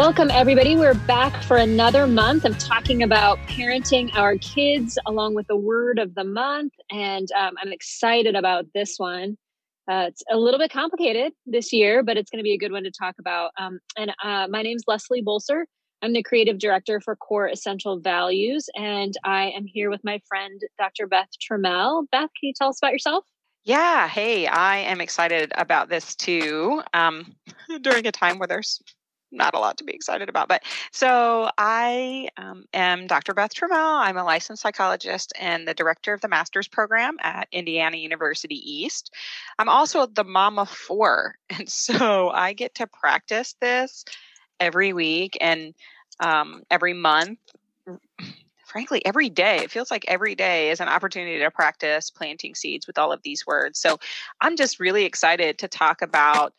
Welcome, everybody. We're back for another month of talking about parenting our kids along with the word of the month. And um, I'm excited about this one. Uh, it's a little bit complicated this year, but it's going to be a good one to talk about. Um, and uh, my name is Leslie Bolser. I'm the creative director for Core Essential Values, and I am here with my friend, Dr. Beth Trammell. Beth, can you tell us about yourself? Yeah, hey, I am excited about this too. Um, during a time where there's not a lot to be excited about. But so I um, am Dr. Beth Trammell. I'm a licensed psychologist and the director of the master's program at Indiana University East. I'm also the mom of four. And so I get to practice this every week and um, every month. Frankly, every day, it feels like every day is an opportunity to practice planting seeds with all of these words. So I'm just really excited to talk about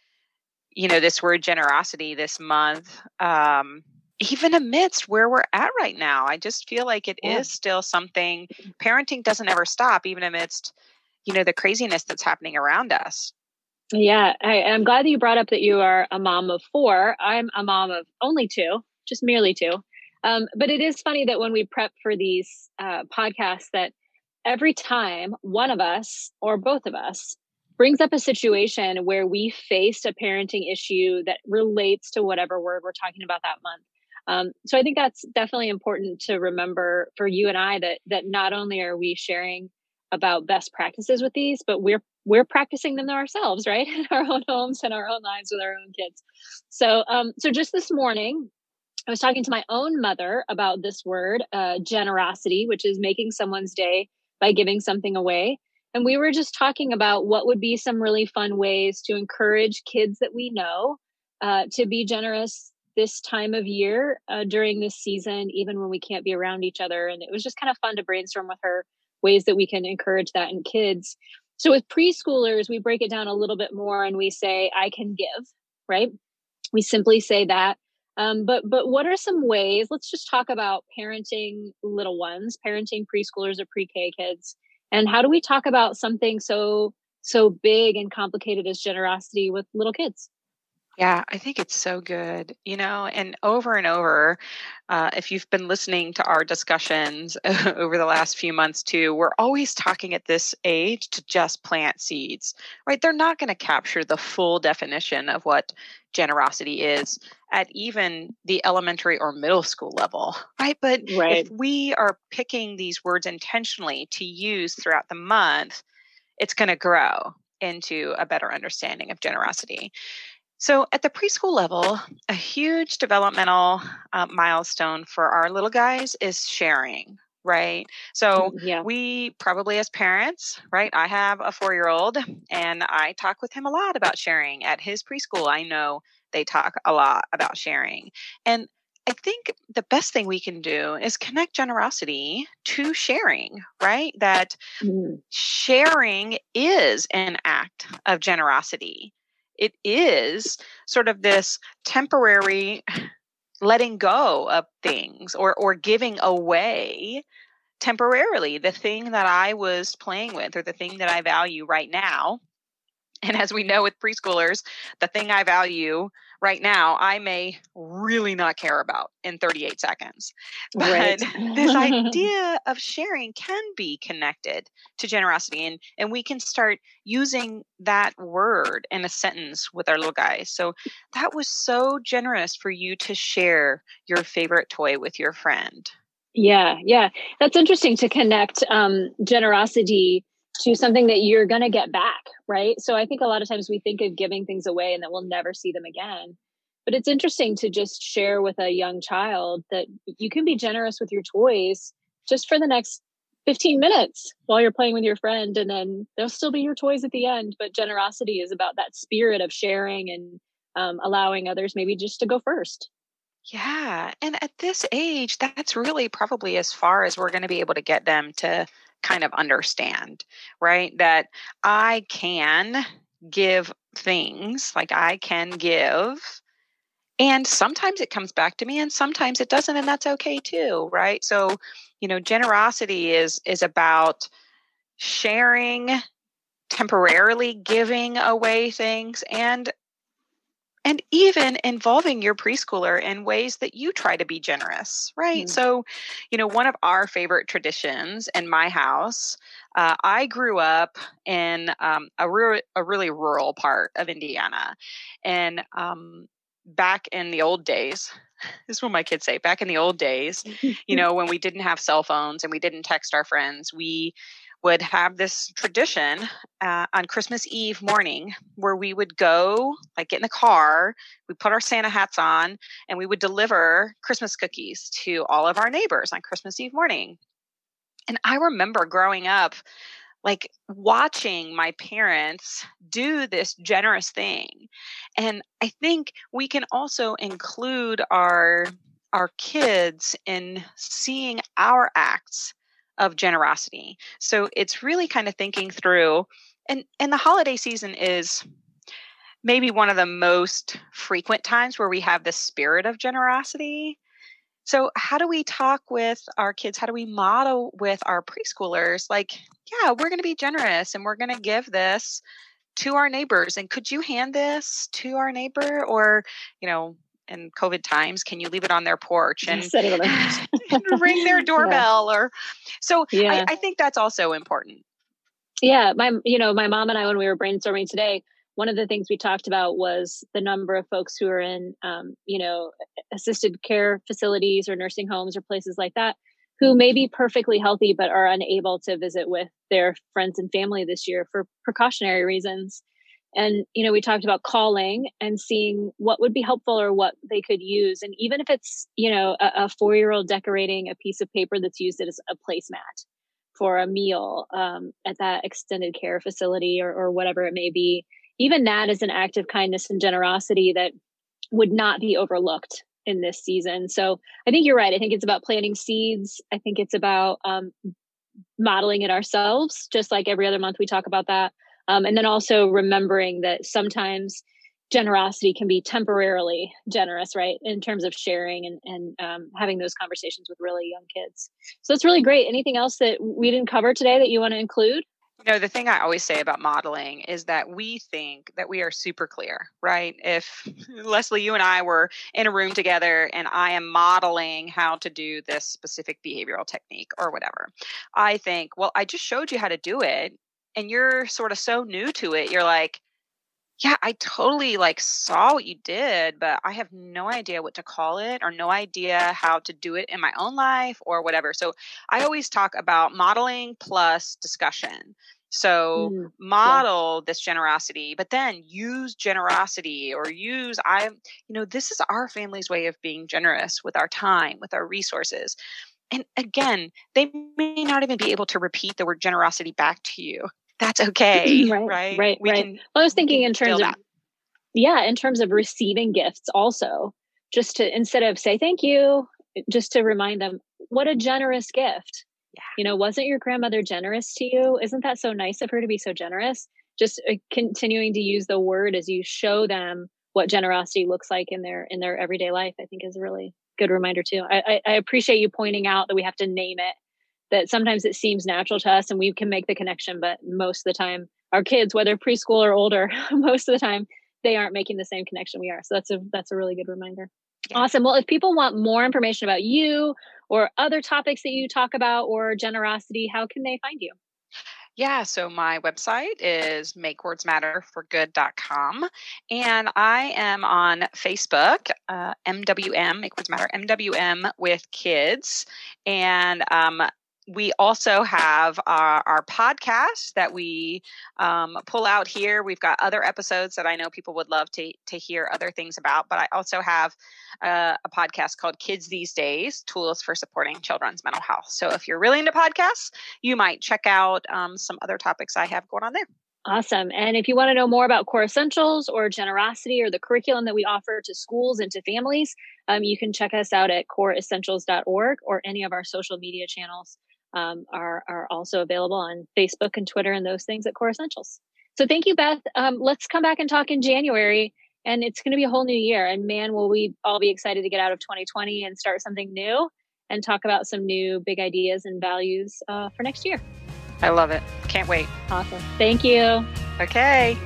you know this word generosity this month um, even amidst where we're at right now i just feel like it yeah. is still something parenting doesn't ever stop even amidst you know the craziness that's happening around us. Yeah I, am glad that you brought up that you are a mom of four. I'm a mom of only two just merely two. Um, but it is funny that when we prep for these uh, podcasts that every time one of us or both of us brings up a situation where we faced a parenting issue that relates to whatever word we're talking about that month. Um, so I think that's definitely important to remember for you and I that that not only are we sharing about best practices with these, but we're we're practicing them ourselves, right, in our own homes and our own lives with our own kids. So, um, so just this morning, I was talking to my own mother about this word, uh, generosity, which is making someone's day by giving something away. And we were just talking about what would be some really fun ways to encourage kids that we know uh, to be generous this time of year uh, during this season, even when we can't be around each other. And it was just kind of fun to brainstorm with her ways that we can encourage that in kids. So with preschoolers, we break it down a little bit more and we say, I can give, right? We simply say that. Um, but but what are some ways? Let's just talk about parenting little ones, parenting preschoolers or pre-K kids and how do we talk about something so so big and complicated as generosity with little kids yeah, I think it's so good, you know, and over and over, uh, if you've been listening to our discussions over the last few months too, we're always talking at this age to just plant seeds, right? They're not going to capture the full definition of what generosity is at even the elementary or middle school level, right? But right. if we are picking these words intentionally to use throughout the month, it's going to grow into a better understanding of generosity. So, at the preschool level, a huge developmental uh, milestone for our little guys is sharing, right? So, mm, yeah. we probably as parents, right? I have a four year old and I talk with him a lot about sharing. At his preschool, I know they talk a lot about sharing. And I think the best thing we can do is connect generosity to sharing, right? That mm. sharing is an act of generosity it is sort of this temporary letting go of things or or giving away temporarily the thing that I was playing with or the thing that I value right now. And as we know with preschoolers, the thing I value right now, I may really not care about in 38 seconds. But right. this idea of sharing can be connected to generosity, and, and we can start using that word in a sentence with our little guys. So that was so generous for you to share your favorite toy with your friend. Yeah, yeah. That's interesting to connect um, generosity to something that you're going to get back, right? So I think a lot of times we think of giving things away and that we'll never see them again. But it's interesting to just share with a young child that you can be generous with your toys just for the next 15 minutes while you're playing with your friend and then they'll still be your toys at the end but generosity is about that spirit of sharing and um, allowing others maybe just to go first yeah and at this age that's really probably as far as we're going to be able to get them to kind of understand, right? That I can give things, like I can give. And sometimes it comes back to me and sometimes it doesn't and that's okay too, right? So, you know, generosity is is about sharing temporarily giving away things and and even involving your preschooler in ways that you try to be generous, right? Mm-hmm. So, you know, one of our favorite traditions in my house, uh, I grew up in um, a, re- a really rural part of Indiana. And um, back in the old days, this is what my kids say back in the old days, you know, when we didn't have cell phones and we didn't text our friends, we would have this tradition uh, on Christmas Eve morning where we would go, like get in the car, we put our Santa hats on, and we would deliver Christmas cookies to all of our neighbors on Christmas Eve morning. And I remember growing up, like watching my parents do this generous thing. And I think we can also include our our kids in seeing our acts of generosity. So it's really kind of thinking through and and the holiday season is maybe one of the most frequent times where we have the spirit of generosity. So how do we talk with our kids? How do we model with our preschoolers like, yeah, we're going to be generous and we're going to give this to our neighbors and could you hand this to our neighbor or, you know, in COVID times, can you leave it on their porch and, and ring their doorbell? Yeah. Or so yeah. I, I think that's also important. Yeah, my you know my mom and I when we were brainstorming today, one of the things we talked about was the number of folks who are in um, you know assisted care facilities or nursing homes or places like that who may be perfectly healthy but are unable to visit with their friends and family this year for precautionary reasons and you know we talked about calling and seeing what would be helpful or what they could use. And even if it's you know a, a four year old decorating a piece of paper that's used as a placemat for a meal um, at that extended care facility or, or whatever it may be even that is an act of kindness and generosity that would not be overlooked in this season. So i think you're right. I think it's about planting seeds. I think it's about um, modeling it ourselves just like every other month we talk about that um, and then also remembering that sometimes generosity can be temporarily generous, right? In terms of sharing and, and um, having those conversations with really young kids. So it's really great. Anything else that we didn't cover today that you want to include? You know, the thing I always say about modeling is that we think that we are super clear, right? If Leslie, you and I were in a room together and I am modeling how to do this specific behavioral technique or whatever, I think, well, I just showed you how to do it and you're sort of so new to it you're like yeah i totally like saw what you did but i have no idea what to call it or no idea how to do it in my own life or whatever. So i always talk about modeling plus discussion. So mm, model yeah. this generosity but then use generosity or use i you know this is our family's way of being generous with our time with our resources. And again they may not even be able to repeat the word generosity back to you that's okay. right. Right. Right. We right. Can, well, I was thinking in terms of, that. yeah, in terms of receiving gifts also, just to, instead of say thank you, just to remind them what a generous gift. Yeah. You know, wasn't your grandmother generous to you? Isn't that so nice of her to be so generous? Just uh, continuing to use the word as you show them what generosity looks like in their in their everyday life, I think is a really good reminder too. I, I, I appreciate you pointing out that we have to name it that sometimes it seems natural to us and we can make the connection, but most of the time, our kids, whether preschool or older, most of the time they aren't making the same connection we are. So that's a that's a really good reminder. Yeah. Awesome. Well, if people want more information about you or other topics that you talk about or generosity, how can they find you? Yeah, so my website is makewordsmatterforgood.com. And I am on Facebook, uh, MWM, Make Words Matter, MWM with kids. And um, we also have our, our podcast that we um, pull out here. We've got other episodes that I know people would love to, to hear other things about, but I also have uh, a podcast called Kids These Days Tools for Supporting Children's Mental Health. So if you're really into podcasts, you might check out um, some other topics I have going on there. Awesome. And if you want to know more about Core Essentials or generosity or the curriculum that we offer to schools and to families, um, you can check us out at coreessentials.org or any of our social media channels um, are are also available on Facebook and Twitter and those things at Core Essentials. So thank you, Beth. Um, let's come back and talk in January, and it's going to be a whole new year. And man, will we all be excited to get out of 2020 and start something new and talk about some new big ideas and values uh, for next year. I love it. Can't wait. Awesome. Thank you. Okay.